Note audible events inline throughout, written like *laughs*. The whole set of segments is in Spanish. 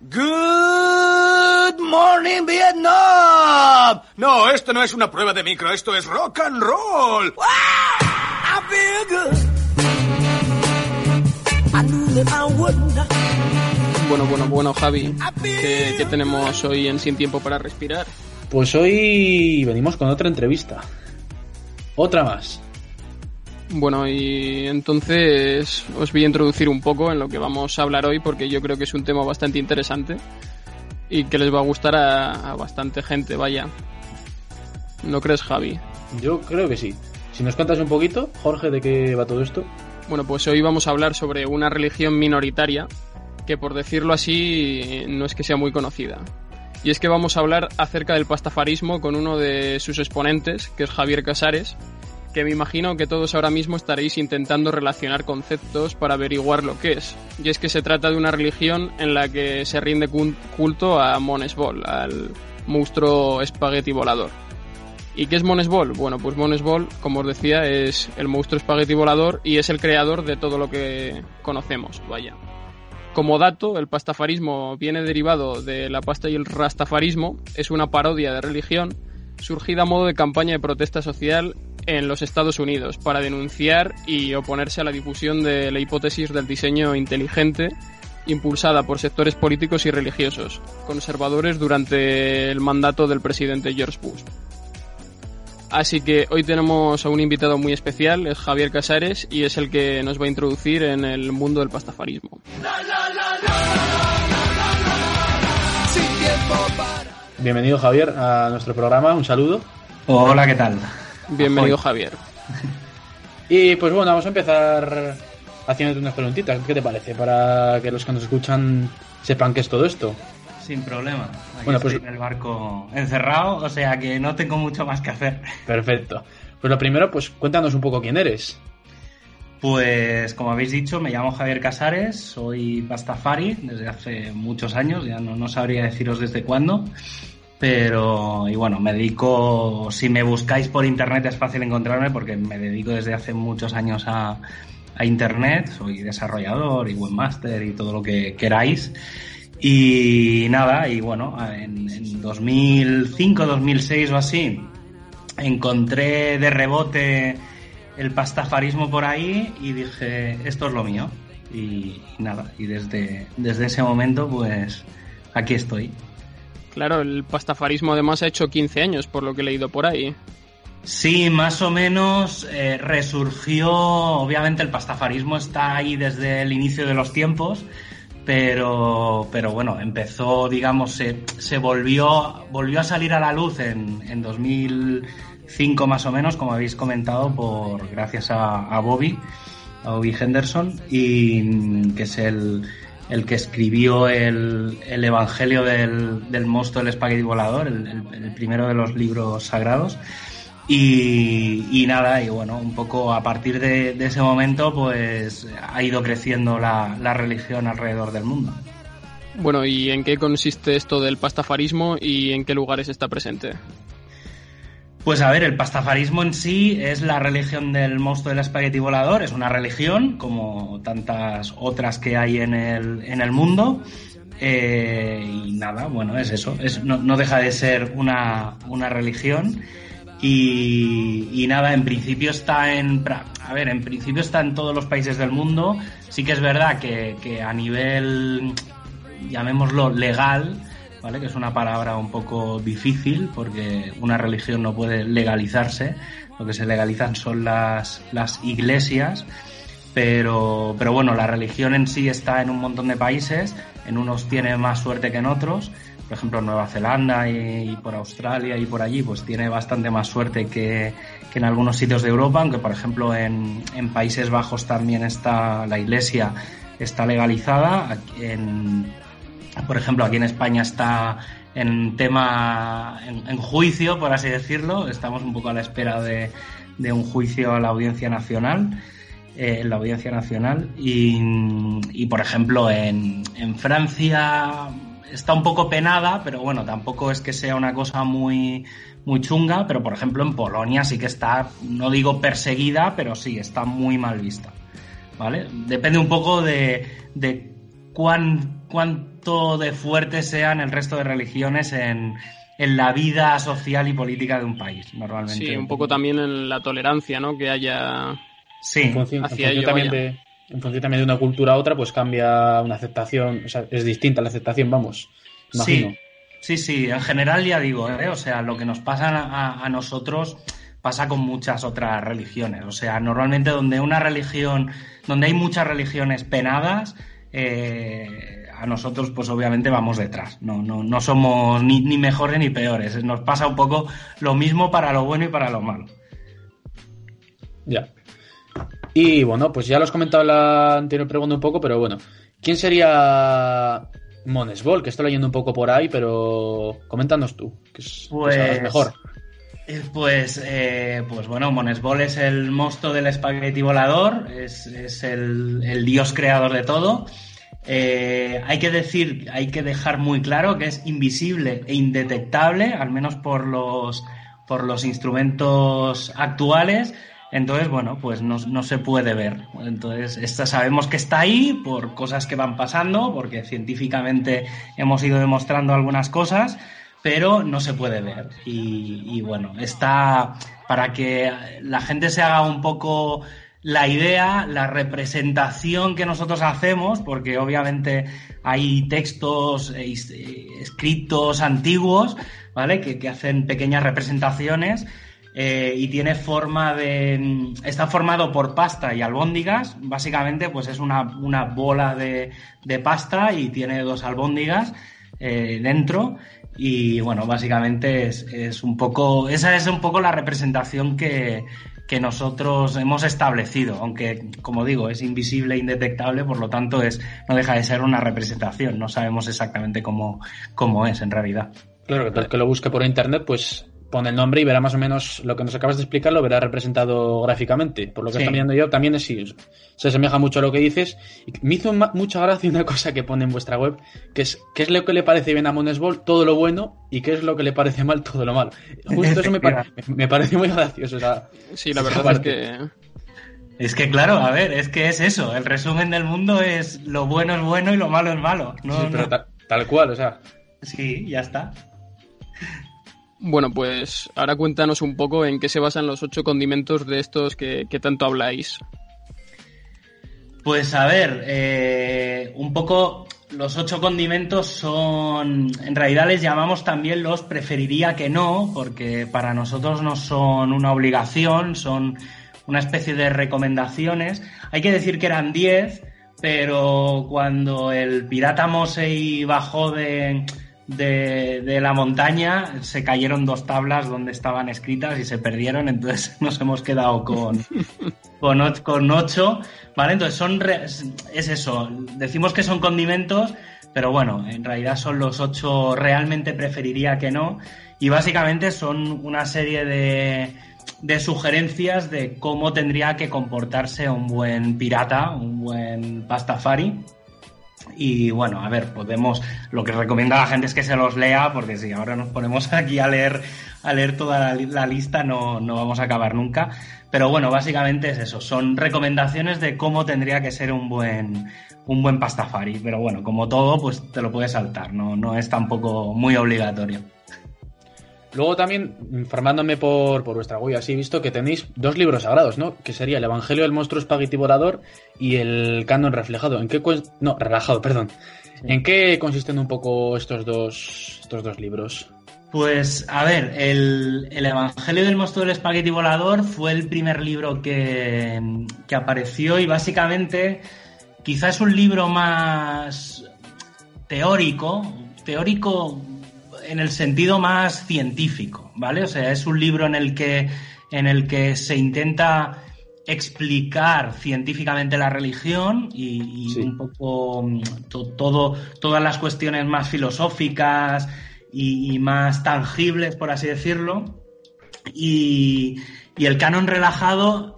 Good morning Vietnam. No, esto no es una prueba de micro, esto es rock and roll. I feel good. I knew that I wouldn't. Bueno, bueno, bueno, Javi, ¿qué, qué tenemos hoy en Sin Tiempo para Respirar? Pues hoy venimos con otra entrevista. Otra más. Bueno, y entonces os voy a introducir un poco en lo que vamos a hablar hoy porque yo creo que es un tema bastante interesante y que les va a gustar a, a bastante gente, vaya. ¿No crees, Javi? Yo creo que sí. Si nos cuentas un poquito, Jorge, de qué va todo esto. Bueno, pues hoy vamos a hablar sobre una religión minoritaria que, por decirlo así, no es que sea muy conocida. Y es que vamos a hablar acerca del pastafarismo con uno de sus exponentes, que es Javier Casares, que me imagino que todos ahora mismo estaréis intentando relacionar conceptos para averiguar lo que es. Y es que se trata de una religión en la que se rinde culto a Monesbol, al monstruo espagueti volador. ¿Y qué es Monesbol? Bueno, pues Monesbol, como os decía, es el monstruo espagueti volador y es el creador de todo lo que conocemos, vaya. Como dato, el pastafarismo viene derivado de la pasta y el rastafarismo, es una parodia de religión surgida a modo de campaña de protesta social en los Estados Unidos para denunciar y oponerse a la difusión de la hipótesis del diseño inteligente impulsada por sectores políticos y religiosos conservadores durante el mandato del presidente George Bush. Así que hoy tenemos a un invitado muy especial, es Javier Casares, y es el que nos va a introducir en el mundo del pastafarismo. Bienvenido, Javier, a nuestro programa. Un saludo. Hola, ¿qué tal? Bienvenido. Javier. *laughs* Y pues bueno, vamos a empezar haciéndote unas preguntitas. ¿Qué te parece? Para que los que nos escuchan sepan qué es todo esto. Sin problema. Aquí Bueno, estoy pues- en el barco encerrado, o sea que no tengo mucho más que hacer. *laughs* Perfecto. Pues lo primero, pues cuéntanos un poco quién eres. Pues como habéis dicho, me llamo Javier Casares, soy pastafari desde hace muchos años, ya no, no sabría deciros desde cuándo, pero y bueno, me dedico, si me buscáis por internet es fácil encontrarme porque me dedico desde hace muchos años a, a internet, soy desarrollador y webmaster y todo lo que queráis. Y nada, y bueno, en, en 2005, 2006 o así, encontré de rebote el pastafarismo por ahí y dije, esto es lo mío. Y, nada, y desde, desde ese momento, pues aquí estoy. Claro, el pastafarismo además ha hecho 15 años, por lo que he leído por ahí. Sí, más o menos eh, resurgió, obviamente el pastafarismo está ahí desde el inicio de los tiempos, pero, pero bueno, empezó, digamos, se, se volvió, volvió a salir a la luz en, en 2005 más o menos, como habéis comentado, por gracias a, a Bobby, a Bobby Henderson, y que es el, el que escribió el, el Evangelio del, del monstruo del espagueti volador, el, el- primero de los libros sagrados. Y, y nada, y bueno, un poco a partir de, de ese momento, pues ha ido creciendo la, la religión alrededor del mundo. Bueno, ¿y en qué consiste esto del pastafarismo y en qué lugares está presente? Pues a ver, el pastafarismo en sí es la religión del monstruo del espagueti volador, es una religión como tantas otras que hay en el, en el mundo. Eh, y nada, bueno, es eso, es, no, deja de ser una, una religión. Y, y nada, en principio está en. A ver, en principio está en todos los países del mundo. Sí que es verdad que a nivel, llamémoslo, legal, ¿vale? Que es una palabra un poco difícil porque una religión no puede legalizarse. Lo que se legalizan son las, las iglesias. Pero, pero bueno, la religión en sí está en un montón de países. En unos tiene más suerte que en otros. Por ejemplo, Nueva Zelanda y, y por Australia y por allí, pues tiene bastante más suerte que, que en algunos sitios de Europa, aunque por ejemplo en, en Países Bajos también está la iglesia está legalizada. En, por ejemplo, aquí en España está en tema, en, juicio, por así decirlo. Estamos un poco a la espera de, un juicio a la Audiencia Nacional. eh, en la Audiencia Nacional. Y, y, por ejemplo, en, en Francia está un poco penada, pero bueno, tampoco es que sea una cosa muy, muy chunga. Pero por ejemplo, en Polonia sí que está, no digo perseguida, pero sí está muy mal vista. ¿Vale? Depende un poco de, de cuán, cuánto de fuertes sean el resto de religiones en, en la vida social y política de un país, normalmente. Sí, un poco también en la tolerancia, ¿no? Que haya Sí, En función, en Hacia función ello, también vaya. de, en función también de una cultura a otra, pues cambia una aceptación, o sea, es distinta la aceptación, vamos, imagino. Sí, sí, sí, en general ya digo, ¿eh? o sea, lo que nos pasa a, a nosotros pasa con muchas otras religiones. O sea, normalmente donde una religión, donde hay muchas religiones penadas, eh, a nosotros pues obviamente vamos detrás. No, no, no somos ni, ni mejores ni peores. Nos pasa un poco lo mismo para lo bueno y para lo malo. Ya. Y bueno, pues ya lo has comentado en la anterior pregunta un poco, pero bueno, ¿quién sería Monesbol? Que estoy leyendo un poco por ahí, pero coméntanos tú, que, es, que sabrás Pues- mejor. Eh, Pues, eh, pues bueno, Monesbol es el monstruo del espagueti volador, es, el, dios creador de todo. Eh, hay que decir, hay que dejar muy claro que es invisible e indetectable, al menos por los, por los instrumentos actuales. Entonces, bueno, pues no, no se puede ver. Entonces, sabemos que está ahí por cosas que van pasando, porque científicamente hemos ido demostrando algunas cosas, pero no se puede ver. Y, bueno, está para que la gente se haga un poco la idea, la representación que nosotros hacemos, porque obviamente hay textos eh, eh, escritos antiguos, ¿vale? Que, hacen pequeñas representaciones eh, y tiene forma de... Está formado por pasta y albóndigas, básicamente pues es una, una bola de, de pasta y tiene dos albóndigas dentro y bueno, básicamente es, es un poco, esa es un poco la representación que, que nosotros hemos establecido, aunque como digo, es invisible e indetectable, por lo tanto es, no deja de ser una representación, no sabemos exactamente cómo, cómo es en realidad. Claro, que el que lo busque por internet, pues pone el nombre y verá más o menos lo que nos acabas de explicar, lo verá representado gráficamente. Por lo que Sí. estoy viendo yo, también es, sí, se asemeja mucho a lo que dices. Y me hizo mucha gracia una cosa que pone en vuestra web, que es qué es lo que le parece bien a Monesbol, todo lo bueno, y qué es lo que le parece mal, todo lo malo. Justo eso me, *laughs* me- me parece muy gracioso. o sea, Sí, la verdad es que Es que claro, a ver, es que es eso, el resumen del mundo es lo bueno es bueno y lo malo es malo. No, sí, pero no- tal cual, o sea. sí, ya está. Bueno, pues ahora cuéntanos un poco en qué se basan los ocho condimentos de estos que, tanto habláis. Pues a ver, eh, un poco los ocho condimentos son, en realidad les llamamos también los preferiría que no, porque para nosotros no son una obligación, son una especie de recomendaciones. Hay que decir que eran diez, pero cuando el pirata Mosey bajó de, de, de la montaña, se cayeron dos tablas donde estaban escritas y se perdieron, entonces *laughs* nos hemos quedado con, *laughs* con, och- con ocho, ¿vale? Entonces son, re- es eso, decimos que son condimentos, pero bueno, en realidad son los ocho, realmente preferiría que no, y básicamente son una serie de, de sugerencias de cómo tendría que comportarse un buen pirata, un buen pastafari. Y bueno, a ver, podemos. Lo que recomienda la gente es que se los lea, porque si ahora nos ponemos *laughs* aquí a leer, a leer toda la lista, no, no vamos a acabar nunca. Pero bueno, básicamente es eso. Son recomendaciones de cómo tendría que ser un buen, un buen pastafari. Pero bueno, como todo, pues te lo puedes saltar. No, no es tampoco muy obligatorio. Luego también, informándome por, por vuestra web, así he visto que tenéis dos libros sagrados, ¿no? Que sería el Evangelio del Monstruo Espagueti Volador y el Canon Reflejado. ¿En qué No, relajado, perdón. ¿En qué consisten un poco estos dos, estos dos libros? Pues, a ver, el, el Evangelio del monstruo del espagueti volador fue el primer libro que, que apareció y básicamente quizás es un libro más teórico, teórico en el sentido más científico, ¿vale? O sea, es un libro en el que, en el que se intenta explicar científicamente la religión y, y Sí. un poco mm, to- todo, todas las cuestiones más filosóficas y, y más tangibles, por así decirlo. Y, y el canon relajado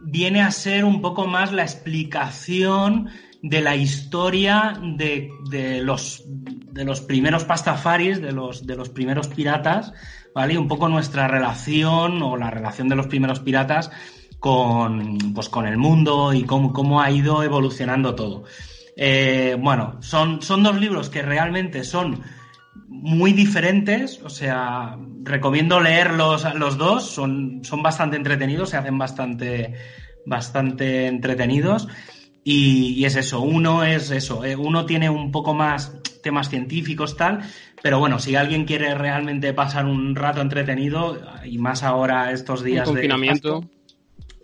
viene a ser un poco más la explicación de la historia de, de los, de los primeros pastafaris, de los, de los primeros piratas, ¿vale? Y un poco nuestra relación o la relación de los primeros piratas con, pues, con el mundo y cómo, cómo ha ido evolucionando todo. Eh, bueno, son, son dos libros que realmente son muy diferentes, o sea, recomiendo leerlos los dos, son, son bastante entretenidos, se hacen bastante, bastante entretenidos. Y, es eso, uno es eso, eh, uno tiene un poco más temas científicos, tal, pero bueno, si alguien quiere realmente pasar un rato entretenido, y más ahora estos días de confinamiento.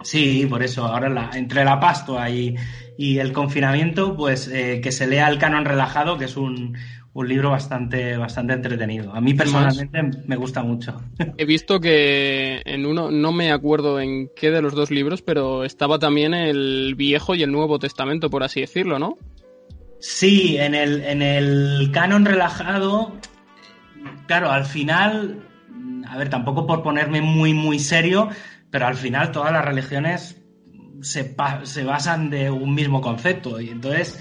sí, por eso, ahora la, entre la pastoa y, y el confinamiento, pues eh, que se lea el canon relajado, que es un, un libro bastante, bastante entretenido. A mí personalmente me gusta mucho. *laughs* He visto que en uno, no me acuerdo en qué de los dos libros, pero estaba también el Viejo y el Nuevo Testamento, por así decirlo, ¿no? Sí, en el, en el canon relajado, claro, al final, a ver, tampoco por ponerme muy, muy serio, pero al final todas las religiones se, se basan de un mismo concepto y entonces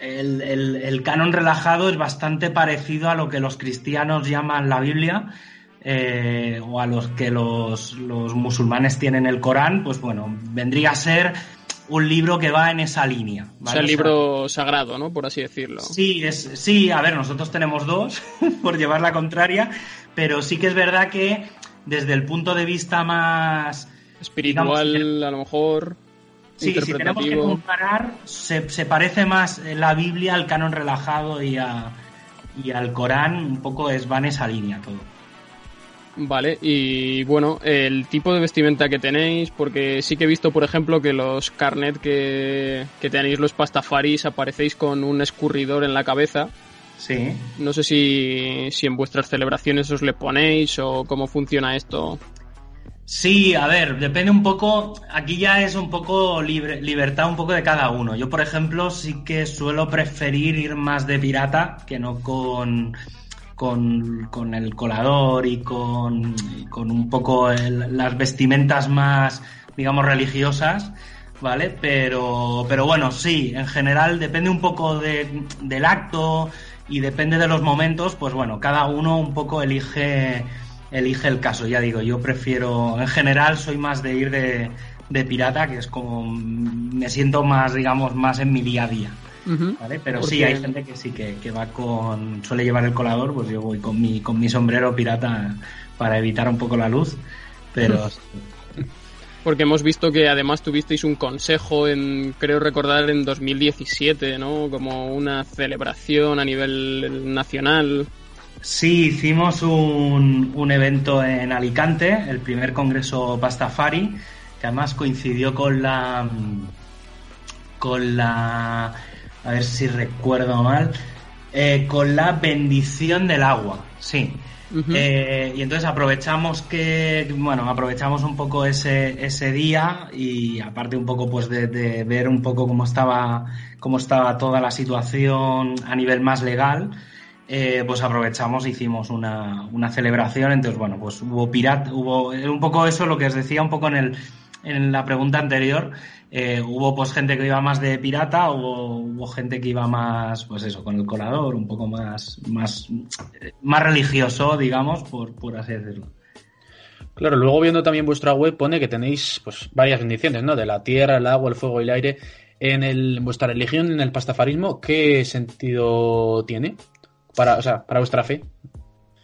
el, canon relajado es bastante parecido a lo que los cristianos llaman la Biblia. Eh, o a los que los, musulmanes tienen el Corán, pues bueno, vendría a ser un libro que va en esa línea. O sea, el libro sagrado, ¿no? Por así decirlo. Sí, es, sí, a ver, nosotros tenemos dos, *laughs* por llevar la contraria, pero sí que es verdad que desde el punto de vista más... Espiritual, a lo mejor... Sí, si tenemos que comparar, se, parece más la Biblia al canon relajado y, y al Corán, un poco es, va en esa línea todo. Vale, y bueno, el tipo de vestimenta que tenéis, porque sí que he visto, por ejemplo, que los carnet que, que tenéis los pastafaris aparecéis con un escurridor en la cabeza. Sí. No sé si, si en vuestras celebraciones os le ponéis o cómo funciona esto. Sí, a ver, depende un poco, aquí ya es un poco libertad un poco de cada uno. Yo, por ejemplo, sí que suelo preferir ir más de pirata que no con, con, el colador y con, con un poco las vestimentas más, digamos, religiosas. ¿Vale? Pero, pero bueno, sí, en general depende un poco de, del acto y depende de los momentos, pues bueno, cada uno un poco elige elige el caso. Ya digo, yo prefiero, en general, soy más de ir de, de pirata, que es como me siento más, digamos, más en mi día a día. ¿vale? Pero sí, hay gente que sí, que, que, va con, suele llevar el colador, pues yo voy con mi, con mi sombrero pirata para evitar un poco la luz, pero... *laughs* Porque hemos visto que además tuvisteis un consejo en, creo recordar, en 2017, ¿no? Como una celebración a nivel nacional. Sí, hicimos un, un, evento en Alicante, el primer congreso Pastafari, que además coincidió con la. con la. a ver si recuerdo mal. Eh, con la bendición del agua, sí. Eh, y entonces aprovechamos que, bueno, aprovechamos un poco ese, ese día y aparte un poco pues de, de ver un poco cómo estaba, cómo estaba toda la situación a nivel más legal eh, pues aprovechamos hicimos una, una, celebración. Entonces, bueno, pues hubo pirata, hubo un poco eso lo que os decía un poco en, el, en la pregunta anterior. Eh, hubo pues gente que iba más de pirata, hubo, hubo, gente que iba más, pues eso, con el colador, un poco más, más, más religioso, digamos, por, por así decirlo. Claro, luego viendo también vuestra web pone que tenéis pues varias bendiciones, ¿no? De la tierra, el agua, el fuego y el aire. En, el, vuestra religión, en el pastafarismo, ¿qué sentido tiene? Para, o sea, para vuestra fe.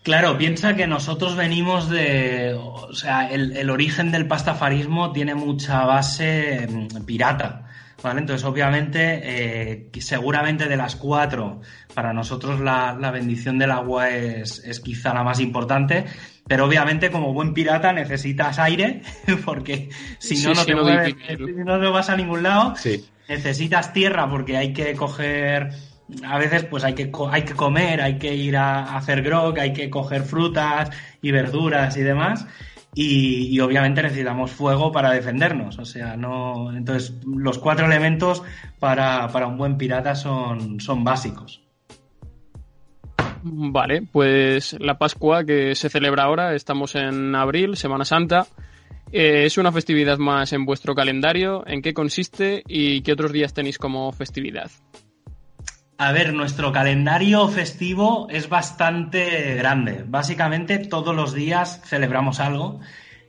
Claro, piensa que nosotros venimos de. O sea, el, origen del pastafarismo tiene mucha base mm, pirata. ¿Vale? Entonces, obviamente, eh, seguramente de las cuatro, para nosotros la, bendición del agua es, es, quizá la más importante, pero obviamente como buen pirata necesitas aire, *laughs* porque si no, no te mueves, no, no vas a ningún lado. Necesitas tierra porque hay que coger a veces pues hay que, hay que comer, hay que ir a, hacer grog, hay que coger frutas y verduras y demás. Y, obviamente necesitamos fuego para defendernos. O sea, no. Entonces, los cuatro elementos para, un buen pirata son, son básicos. Vale, pues la Pascua que se celebra ahora, estamos en abril, Semana Santa. Eh, ¿Es una festividad más en vuestro calendario? ¿En qué consiste y qué otros días tenéis como festividad? A ver, nuestro calendario festivo es bastante grande. Básicamente todos los días celebramos algo.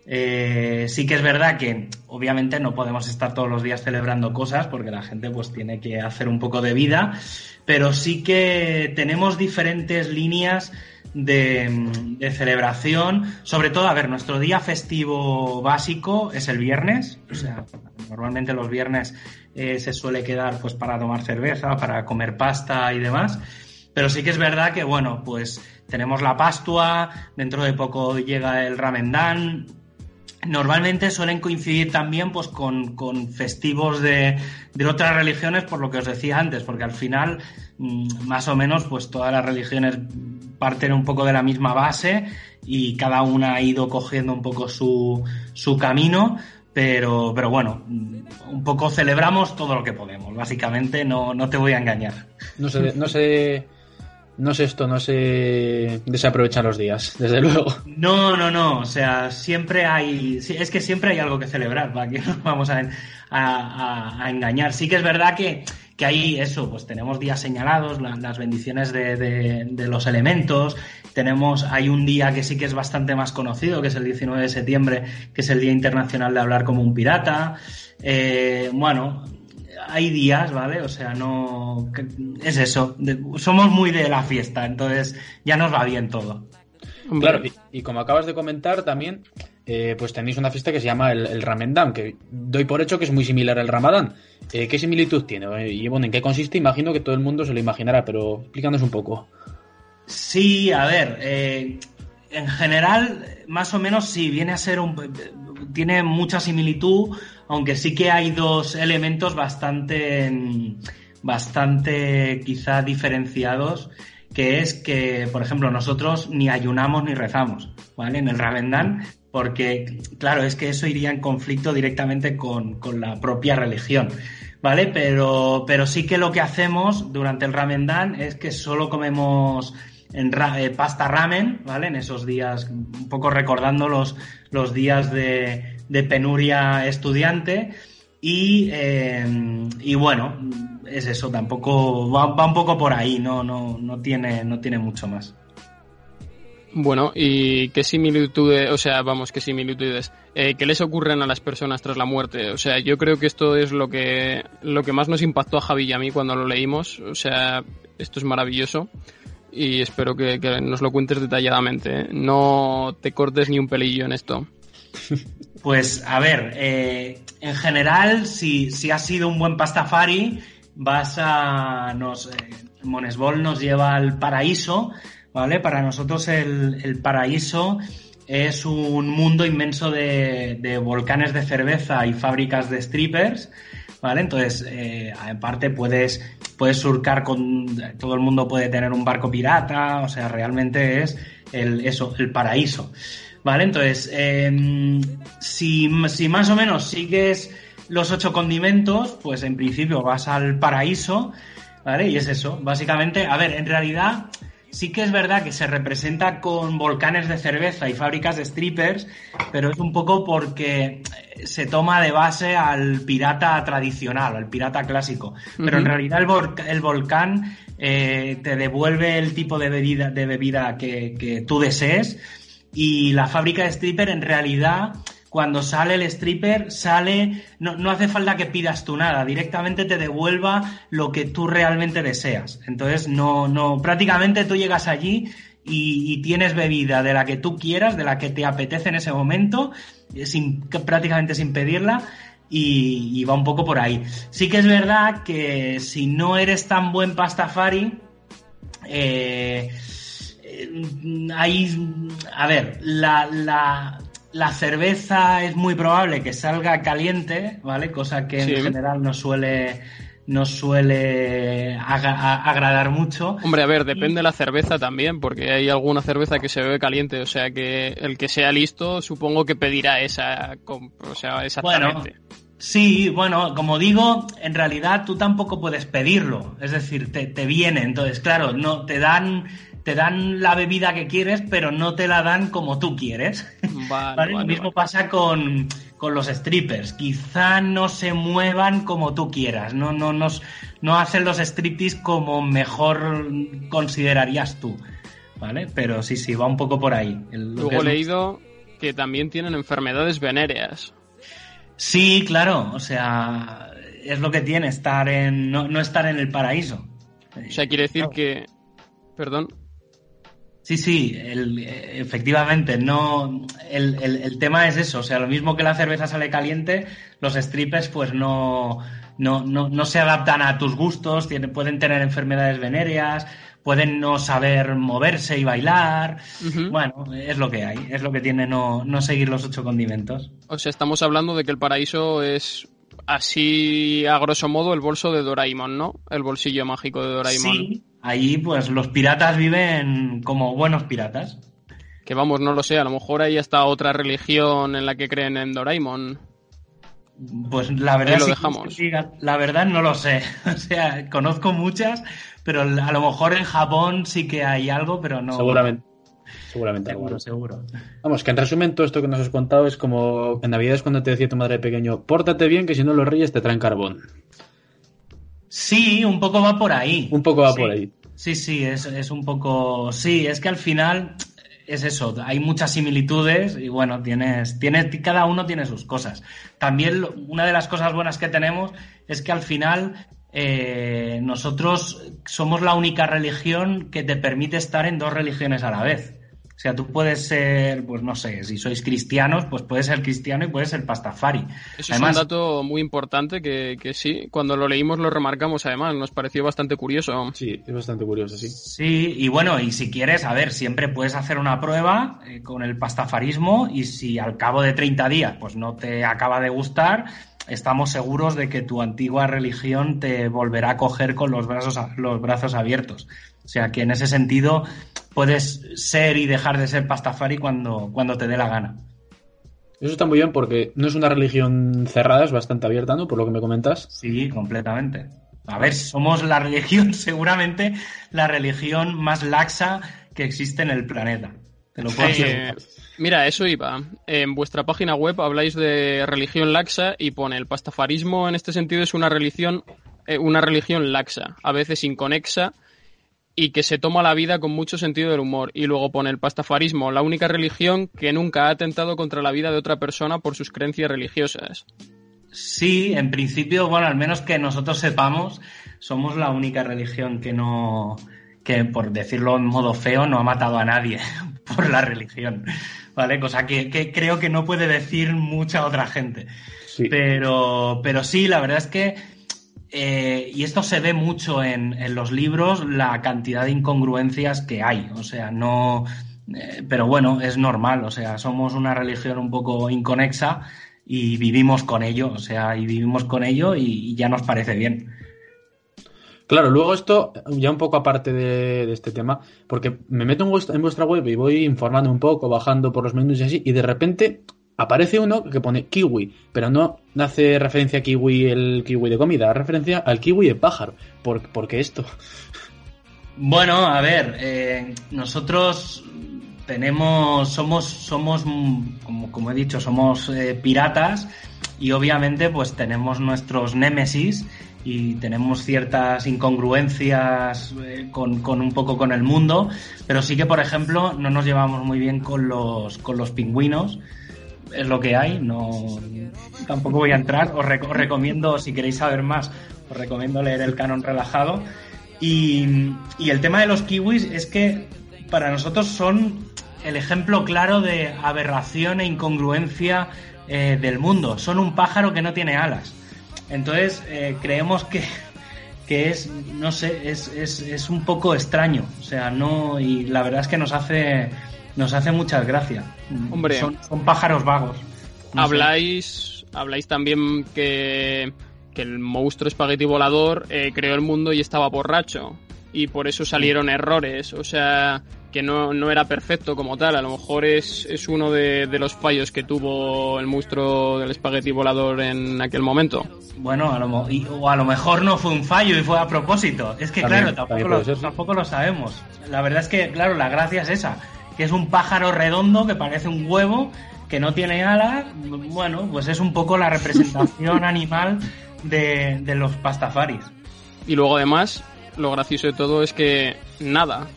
Eh, sí que es verdad que obviamente no podemos estar todos los días celebrando cosas porque la gente pues tiene que hacer un poco de vida, pero sí que tenemos diferentes líneas de, celebración. Sobre todo, a ver, nuestro día festivo básico es el viernes, o sea, normalmente los viernes eh, se suele quedar pues para tomar cerveza, para comer pasta y demás. Pero sí que es verdad que, bueno, pues tenemos la Pastua, dentro de poco llega el Ramendán. Normalmente suelen coincidir también pues, con, con festivos de, de, otras religiones, por lo que os decía antes, porque al final, mm, más o menos, pues todas las religiones parten un poco de la misma base y cada una ha ido cogiendo un poco su, su camino. Pero, pero bueno, un poco celebramos todo lo que podemos, básicamente, no, no te voy a engañar. No sé, no sé no sé esto, no se desaprovechan los días, desde luego. No, no, no, o sea, siempre hay, es que siempre hay algo que celebrar, ¿para que *laughs* nos vamos a, engañar? Sí que es verdad que, que hay eso, pues tenemos días señalados, la, las bendiciones de, de, de, los elementos, tenemos, hay un día que sí que es bastante más conocido, que es el 19 de septiembre, que es el Día Internacional de Hablar como un Pirata. Eh, bueno, hay días, ¿vale? O sea, no. Es eso. Somos muy de la fiesta, entonces ya nos va bien todo. Claro, y, y como acabas de comentar también, eh, pues tenéis una fiesta que se llama el, el, Ramendán, que doy por hecho que es muy similar al Ramadán. Eh, ¿Qué similitud tiene? Y bueno, ¿en qué consiste? Imagino que todo el mundo se lo imaginará, pero explícanos un poco. Sí, a ver, eh, en general, más o menos sí, viene a ser un. Tiene mucha similitud, aunque sí que hay dos elementos bastante, bastante quizá diferenciados, que es que, por ejemplo, nosotros ni ayunamos ni rezamos, ¿vale? En el Ravendán, porque, claro, es que eso iría en conflicto directamente con, con la propia religión. ¿Vale? Pero, pero sí que lo que hacemos durante el Ramadán es que solo comemos eh, pasta ramen, ¿vale? En esos días, un poco recordando los, los días de, de penuria estudiante. Y, eh, y, bueno, es eso, tampoco va, va, un poco por ahí, no, no, no, tiene, no tiene mucho más. Bueno, ¿y qué similitudes, o sea, vamos, qué similitudes, eh, qué les ocurren a las personas tras la muerte? O sea, yo creo que esto es lo que, lo que más nos impactó a Javi y a mí cuando lo leímos, o sea, esto es maravilloso y espero que, nos lo cuentes detalladamente, ¿eh? no te cortes ni un pelillo en esto. Pues a ver, eh, en general, si, si has sido un buen pastafari, vas a. Nos, eh, Monesbol nos lleva al paraíso, ¿vale? Para nosotros el, el paraíso es un mundo inmenso de, volcanes de cerveza y fábricas de strippers, ¿vale? Entonces, eh, aparte puedes, puedes surcar con. Todo el mundo puede tener un barco pirata, o sea, realmente es el, eso, el paraíso. ¿Vale? Entonces, eh, si, si, más o menos sigues los ocho condimentos, pues en principio vas al paraíso, ¿vale? Y es eso, básicamente, a ver, en realidad sí que es verdad que se representa con volcanes de cerveza y fábricas de strippers, pero es un poco porque se toma de base al pirata tradicional, al pirata clásico. Pero uh -huh. en realidad el, vol el volcán eh, te devuelve el tipo de bebida, de bebida que, que tú desees y la fábrica de stripper en realidad cuando sale el stripper sale no, no, hace falta que pidas tú nada directamente te devuelva lo que tú realmente deseas. Entonces no no prácticamente tú llegas allí y, tienes bebida de la que tú quieras de la que te apetece en ese momento sin prácticamente sin pedirla y, y va un poco por ahí. Sí que es verdad que si no eres tan buen pastafari eh, hay, a ver, la, la, la, cerveza es muy probable que salga caliente, ¿vale? Cosa que sí. en general no suele, no suele ag agradar mucho. Hombre, a ver, depende de la cerveza también, porque hay alguna cerveza que se bebe caliente, o sea que el que sea listo supongo que pedirá esa, o sea, exactamente. Bueno. Sí, bueno, como digo, en realidad tú tampoco puedes pedirlo, es decir, te, te viene, entonces, claro, no te dan te dan la bebida que quieres, pero no te la dan como tú quieres. Vale, *laughs* ¿Vale? Lo mismo pasa con, con, los strippers. Quizá no se muevan como tú quieras, no, no, no, no hacen los striptease como mejor considerarías tú. ¿Vale? Pero sí, sí, va un poco por ahí. Luego he leído que también tienen enfermedades venéreas. Sí, claro, o sea, es lo que tiene estar en no, no estar en el paraíso. O sea, quiere decir que... Perdón. Sí, sí, el- eh, efectivamente, no. El, el- el tema es eso, o sea, lo mismo que la cerveza sale caliente, los strippers, pues no, no, no, no se adaptan a tus gustos, tienen- pueden tener enfermedades venéreas, pueden no saber moverse y bailar. Bueno, es lo que hay, es lo que tiene no, no seguir los ocho condimentos. O sea, estamos hablando de que el paraíso es así a grosso modo el bolso de Doraemon, ¿no? El bolsillo mágico de Doraemon. Sí, ahí pues los piratas viven como buenos piratas. Que vamos, no lo sé, a lo mejor hay hasta otra religión en la que creen en Doraemon. Pues la verdad, Ahí lo sí, dejamos. sí, la verdad no lo sé. *laughs* O sea, conozco muchas, pero a lo mejor en Japón sí que hay algo, pero no. Seguramente. Seguramente algo. Seguro, seguro. Vamos, que en resumen todo esto que nos has contado es como en Navidad es cuando te decía tu madre pequeño, pórtate bien que si no los reyes te traen carbón. Sí, un poco va por ahí. Un poco va Sí. por ahí. Sí, sí, es, es un poco. Sí, es que al final es eso. Hay muchas similitudes y bueno, tienes, tienes, cada uno tiene sus cosas. También una de las cosas buenas que tenemos es que al final eh, nosotros somos la única religión que te permite estar en dos religiones a la vez. O sea, tú puedes ser, pues no sé, si sois cristianos, pues puedes ser cristiano y puedes ser pastafari. Eso Además, es un dato muy importante que, que sí, cuando lo leímos lo remarcamos además, nos pareció bastante curioso. Sí, es bastante curioso, sí. Sí, y bueno, y si quieres, a ver, siempre puedes hacer una prueba eh, con el pastafarismo y si al cabo de 30 días pues no te acaba de gustar, estamos seguros de que tu antigua religión te volverá a coger con los brazos, a- los brazos abiertos. O sea que en ese sentido puedes ser y dejar de ser pastafari cuando, cuando te dé la gana. Eso está muy bien porque no es una religión cerrada, es bastante abierta, ¿no? Por lo que me comentas. Sí, completamente. A ver, somos la religión, *laughs* seguramente la religión más laxa que existe en el planeta. Te lo puedo Eh, mira, eso iba. En vuestra página web habláis de religión laxa y pone el pastafarismo en este sentido es una religión, eh, una religión laxa, a veces inconexa y que se toma la vida con mucho sentido del humor. Y luego pone el pastafarismo, la única religión que nunca ha atentado contra la vida de otra persona por sus creencias religiosas. Sí, en principio, bueno, al menos que nosotros sepamos, somos la única religión que no, que por decirlo en modo feo, no ha matado a nadie *laughs* por la religión, ¿vale? Cosa que, que creo que no puede decir mucha otra gente. Sí. Pero, pero sí, la verdad es que, eh, y esto se ve mucho en, los libros, la cantidad de incongruencias que hay. O sea, no. eh, pero bueno, es normal. O sea, somos una religión un poco inconexa y vivimos con ello. O sea, y vivimos con ello y, ya nos parece bien. Claro, luego esto, ya un poco aparte de, de este tema, porque me meto en vuestra, en vuestra web y voy informando un poco, bajando por los menús y así, y de repente aparece uno que pone kiwi, pero no hace referencia a kiwi el kiwi de comida, hace referencia al kiwi de pájaro. ¿Por, por qué esto? Bueno, a ver, eh, nosotros tenemos, somos, somos, como, como he dicho, somos eh, piratas y obviamente pues tenemos nuestros némesis y tenemos ciertas incongruencias eh, con, con un poco con el mundo, pero sí que por ejemplo no nos llevamos muy bien con los, con los pingüinos. Es lo que hay, no tampoco voy a entrar. Os, rec- os recomiendo, si queréis saber más, os recomiendo leer el canon relajado. Y, y el tema de los kiwis es que para nosotros son el ejemplo claro de aberración e incongruencia eh, del mundo. Son un pájaro que no tiene alas. Entonces eh, creemos que, que es, no sé, es, es, es un poco extraño. O sea, no, y la verdad es que nos hace, nos hace muchas gracias. Hombre. son, son pájaros vagos. No sé. habláis, habláis también que, que el monstruo espagueti volador eh, creó el mundo y estaba borracho. Y por eso salieron errores. O sea, que no, no era perfecto como tal. A lo mejor es, es uno de, de los fallos que tuvo el monstruo del espagueti volador en aquel momento. Bueno, a lo, mo- y- o a lo mejor no fue un fallo y fue a propósito. Es que, También- claro, tampoco lo, tampoco lo sabemos. La verdad es que, claro, la gracia es esa, que es un pájaro redondo que parece un huevo, que no tiene alas. Bueno, pues es un poco la representación *laughs* animal de, de los pastafaris. Y luego además, lo gracioso de todo es que nada.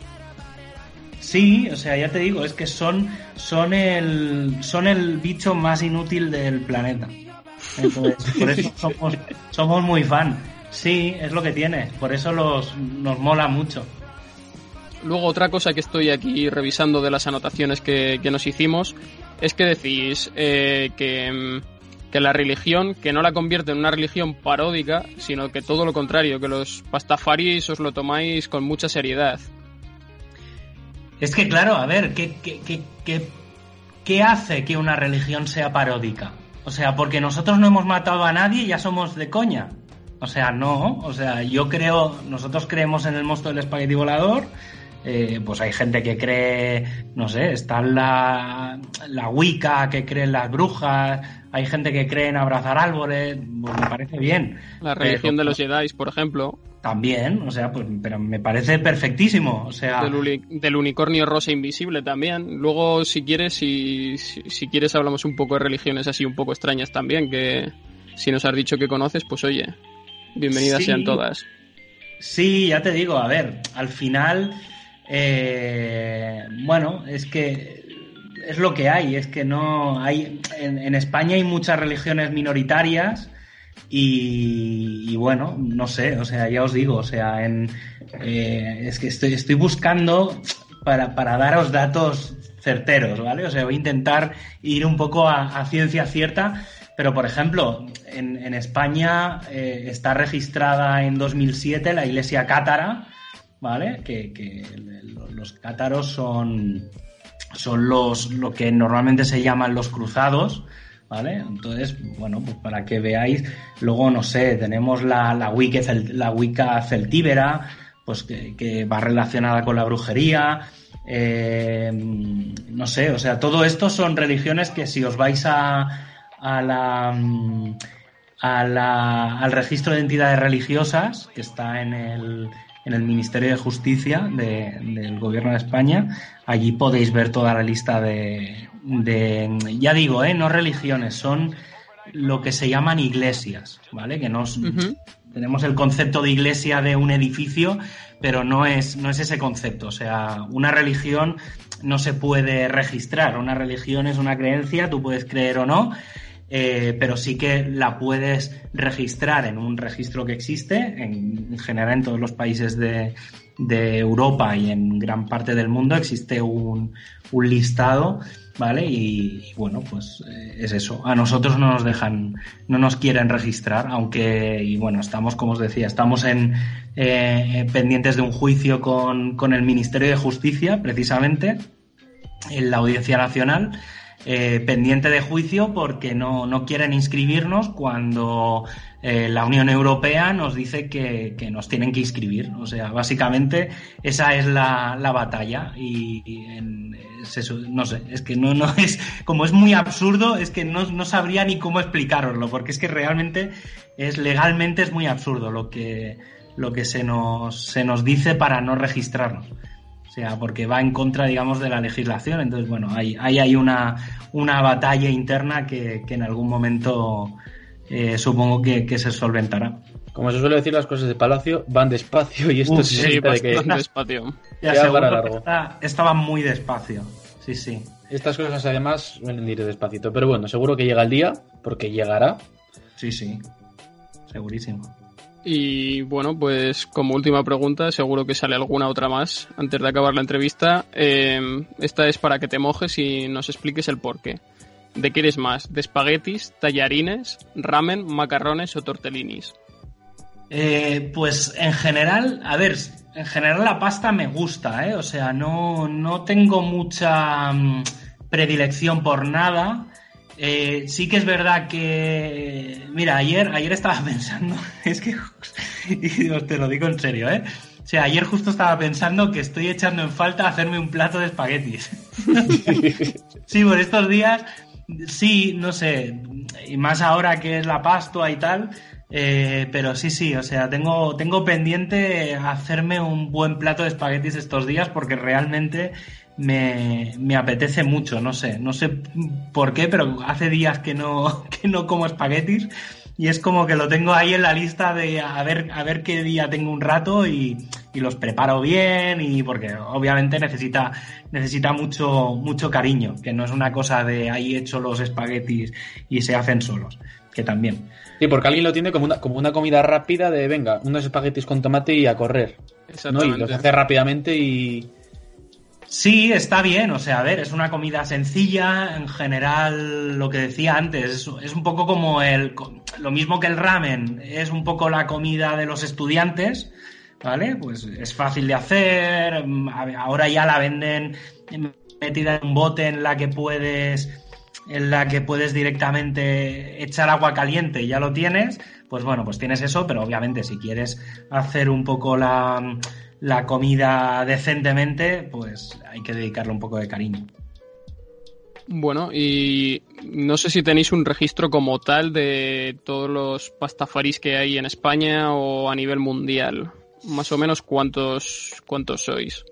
Sí, o sea, ya te digo, es que son, son, el, son el bicho más inútil del planeta. Entonces, *laughs* por eso somos, somos muy fan. Sí, es lo que tiene, por eso los, nos mola mucho. Luego otra cosa que estoy aquí revisando de las anotaciones que, que nos hicimos es que decís eh, que, mm, que la religión, que no la convierte en una religión paródica, sino que todo lo contrario, que los pastafaris os lo tomáis con mucha seriedad. Es que claro, a ver, ¿qué, qué, qué, qué, hace que una religión sea paródica? O sea, porque nosotros no hemos matado a nadie y ya somos de coña. O sea, no. O sea, yo creo, nosotros creemos en el monstruo del espagueti volador. Eh, pues hay gente que cree, no sé, está la, la Wicca, que cree en las brujas, hay gente que cree en abrazar árboles, pues me parece bien. La religión Pero- de los Jedi, por ejemplo, También, o sea, pues, pero me parece perfectísimo. O sea, del, uni- del unicornio rosa invisible también. Luego, si quieres, si, si, si quieres, hablamos un poco de religiones así un poco extrañas también, que si nos has dicho que conoces, pues oye, bienvenidas Sí. sean todas. Sí, ya te digo, a ver, al final, eh, bueno, es que es lo que hay, es que no hay, en, España hay muchas religiones minoritarias y, bueno, no sé, o sea, ya os digo, o sea, en, eh, es que estoy, estoy buscando para, para daros datos certeros, ¿vale? O sea, voy a intentar ir un poco a, ciencia cierta, pero por ejemplo, en, en España eh, está registrada en 2007 la iglesia cátara, ¿vale? Que, que los cátaros son, son los, lo que normalmente se llaman los cruzados, ¿vale? Entonces, bueno, pues para que veáis, luego, no sé, tenemos la, la, Wicca, la Wicca celtíbera, pues que, que va relacionada con la brujería, eh, no sé, o sea, todo esto son religiones que si os vais a, a la- al registro de entidades religiosas que está en el, en el Ministerio de Justicia de- del Gobierno de España. Allí podéis ver toda la lista de, de- ya digo, ¿eh? no religiones, son lo que se llaman iglesias, ¿vale? Que no es- Ujú. tenemos el concepto de iglesia de un edificio, pero no es, no es ese concepto. O sea, una religión no se puede registrar. Una religión es una creencia, tú puedes creer o no, eh, pero sí que la puedes registrar en un registro que existe, en, en general en todos los países de, Europa y en gran parte del mundo existe un, listado, ¿vale? Y, y bueno, pues eh, es eso. A nosotros no nos dejan, no nos quieren registrar, aunque, y bueno, estamos, como os decía, estamos en eh, pendientes de un juicio con, con el Ministerio de Justicia, precisamente, en la Audiencia Nacional, eh, pendiente de juicio porque no, no quieren inscribirnos cuando eh, la Unión Europea nos dice que, que nos tienen que inscribir. O sea, básicamente esa es la, la batalla y, no sé, es que no, no *laughs* es, como es muy absurdo, es que no, no sabría ni cómo explicároslo, porque es que realmente es legalmente es muy absurdo lo que, lo que se nos, se nos dice para no registrarnos. O sea, porque va en contra, digamos, de la legislación. Entonces, bueno, ahí hay, hay una, una batalla interna que, que en algún momento eh, supongo que, que se solventará. Como se suele decir, las cosas de Palacio van despacio y esto Uf, Sí, necesita de que *laughs* bastante despacio. Ya que largo. esta- estaba muy despacio. Sí, sí. estas cosas además suelen ir despacito. Pero bueno, seguro que llega el día, porque llegará. Sí, sí. Segurísimo. Y bueno, pues como última pregunta, seguro que sale alguna otra más antes de acabar la entrevista. Eh, esta es para que te mojes y nos expliques el porqué. ¿De qué eres más? ¿De espaguetis, tallarines, ramen, macarrones o tortellinis? Eh, pues en general, a ver, en general la pasta me gusta, ¿eh? O sea, no, no tengo mucha mm, predilección por nada. Eh, sí que es verdad que, mira, ayer, ayer estaba *laughs* pensando, es que, os *laughs* te lo digo en serio, ¿eh? O sea, ayer justo estaba pensando que estoy echando en falta hacerme un plato de espaguetis. *laughs* Sí, por estos días, sí, no sé, y más ahora que es la Pascua y tal, eh, pero sí, sí, o sea, tengo, tengo pendiente hacerme un buen plato de espaguetis estos días porque realmente me, me apetece mucho, no sé, no sé por qué, pero hace días que no, *laughs* que no como espaguetis y es como que lo tengo ahí en la lista de a ver, a ver qué día tengo un rato y, y los preparo bien y porque obviamente necesita, necesita mucho, mucho cariño, que no es una cosa de ahí hecho los espaguetis y se hacen solos, que también. Sí, porque alguien lo tiene como una, como una comida rápida de, venga, unos espaguetis con tomate y a correr. ¿no? Y los hace rápidamente y... Sí, está bien, o sea, a ver, es una comida sencilla, en general, lo que decía antes, es, un poco como el, lo mismo que el ramen, es un poco la comida de los estudiantes, ¿vale? Pues es fácil de hacer, ahora ya la venden metida en un bote en la que puedes en la que puedes directamente echar agua caliente y ya lo tienes, pues bueno, pues tienes eso, pero obviamente si quieres hacer un poco la, la comida decentemente, pues hay que dedicarle un poco de cariño. Bueno, y no sé si tenéis un registro como tal de todos los pastafaris que hay en España o a nivel mundial. Más o menos cuántos, cuántos sois.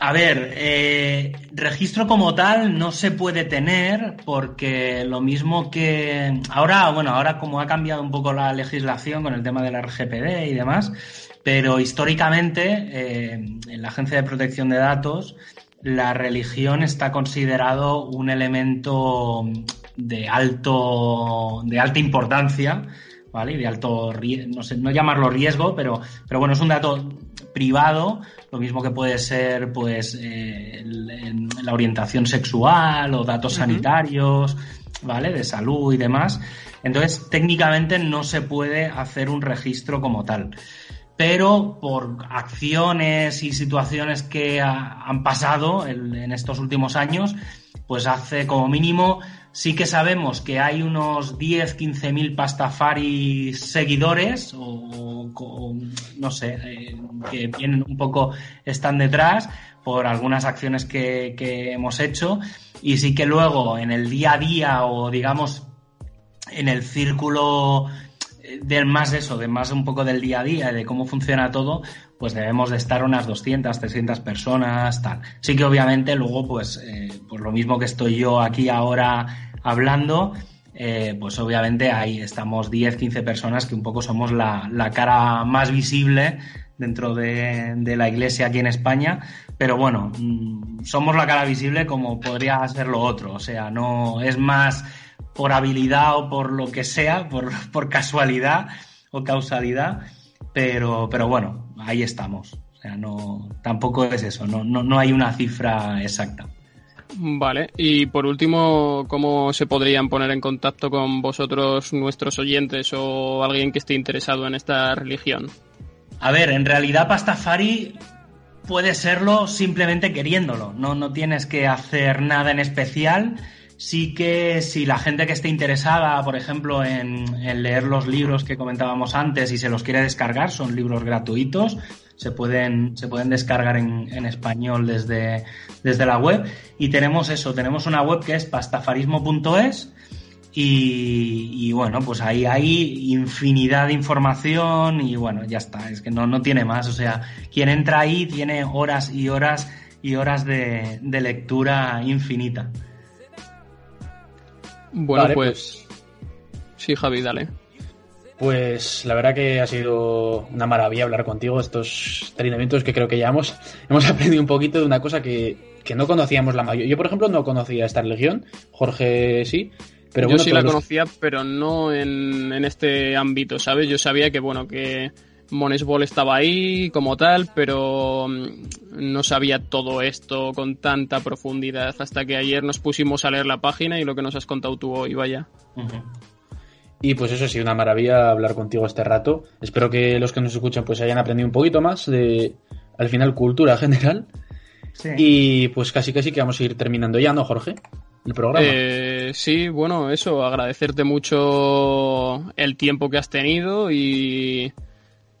A ver, eh, registro como tal no se puede tener porque lo mismo que ahora, bueno, ahora como ha cambiado un poco la legislación con el tema de la RGPD y demás, pero históricamente eh, en la Agencia de Protección de Datos la religión está considerado un elemento de alto de alta importancia ¿vale? de alto, no sé, no llamarlo riesgo, pero, pero bueno, es un dato privado, lo mismo que puede ser, pues, eh, la orientación sexual o datos sanitarios, ¿vale? De salud y demás. Entonces, técnicamente no se puede hacer un registro como tal. Pero por acciones y situaciones que han pasado en estos últimos años, pues hace como mínimo Sí que sabemos que hay unos 10, 15 mil pastafaris seguidores o, no sé, eh, que vienen un poco, están detrás por algunas acciones que, hemos hecho y sí que luego en el día a día o digamos en el círculo del más eso, de más un poco del día a día, de cómo funciona todo, pues debemos de estar unas 200, 300 personas, tal. Sí que obviamente luego, pues, eh, pues lo mismo que estoy yo aquí ahora hablando, eh, pues obviamente ahí estamos 10, 15 personas que un poco somos la, cara más visible dentro de, de, la iglesia aquí en España, pero bueno, mm, somos la cara visible como podría ser lo otro, o sea, no es más por habilidad o por lo que sea, por, *laughs* por casualidad o causalidad, pero, pero bueno, ahí estamos. O sea, no, tampoco es eso, no, no, no hay una cifra exacta. Vale, y por último, ¿cómo se podrían poner en contacto con vosotros, nuestros oyentes o alguien que esté interesado en esta religión? A ver, en realidad Pastafari puede serlo simplemente queriéndolo, no, no tienes que hacer nada en especial. Sí que si la gente que esté interesada, por ejemplo, en, en leer los libros que comentábamos antes y se los quiere descargar, son libros gratuitos, se pueden, se pueden descargar en, en español desde, desde la web. Y tenemos eso, tenemos una web que es pastafarismo.es. Y, y, bueno, pues ahí hay infinidad de información y bueno, ya está, es que no, no tiene más. O sea, quien entra ahí tiene horas y horas y horas de, de lectura infinita. Bueno, pues... Sí, Javi, dale. Pues la verdad que ha sido una maravilla hablar contigo estos 30 minutos que creo que ya hemos, hemos *laughs* aprendido un poquito de una cosa que, que no conocíamos la mayoría. Yo, por ejemplo, no conocía esta religión, Jorge sí, pero Yo bueno, sí la conocía, pero no en, en, este ámbito, ¿sabes? Yo sabía que, bueno, que Monesbol estaba ahí como tal, pero mm, no sabía todo esto con tanta profundidad hasta que ayer nos pusimos a leer la página y lo que nos has contado tú hoy, vaya. Uh -huh. Y pues eso ha sido una maravilla hablar contigo este rato. Espero que los que nos escuchan pues hayan aprendido un poquito más de, al final, cultura *laughs* general. Sí. Y pues casi casi que vamos a ir terminando ya, ¿no, Jorge? El programa. Eh, sí, bueno, eso, agradecerte mucho el tiempo que has tenido y,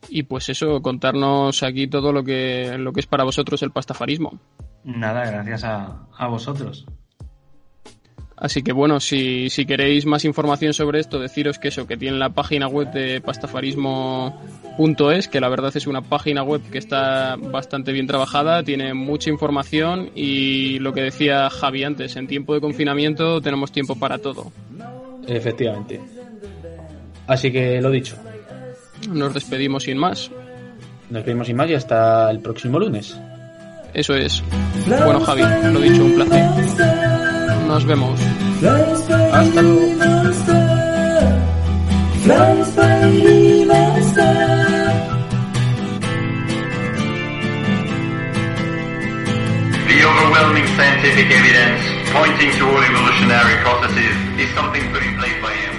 y pues eso, contarnos aquí todo lo que, lo que es para vosotros el pastafarismo. Nada, gracias a, a vosotros. Así que bueno, si, si, queréis más información sobre esto, deciros que eso, que tiene la página web de pastafarismo.es, que la verdad es una página web que está bastante bien trabajada, tiene mucha información y lo que decía Javi antes, en tiempo de confinamiento tenemos tiempo para todo. Efectivamente. Así que lo dicho. Nos despedimos sin más. Nos vemos y más y hasta el próximo lunes. Eso es. Bueno, Javi, lo dicho, un placer. Nos vemos. Hasta luego. The overwhelming scientific evidence pointing to all evolutionary processes is something put in place by him.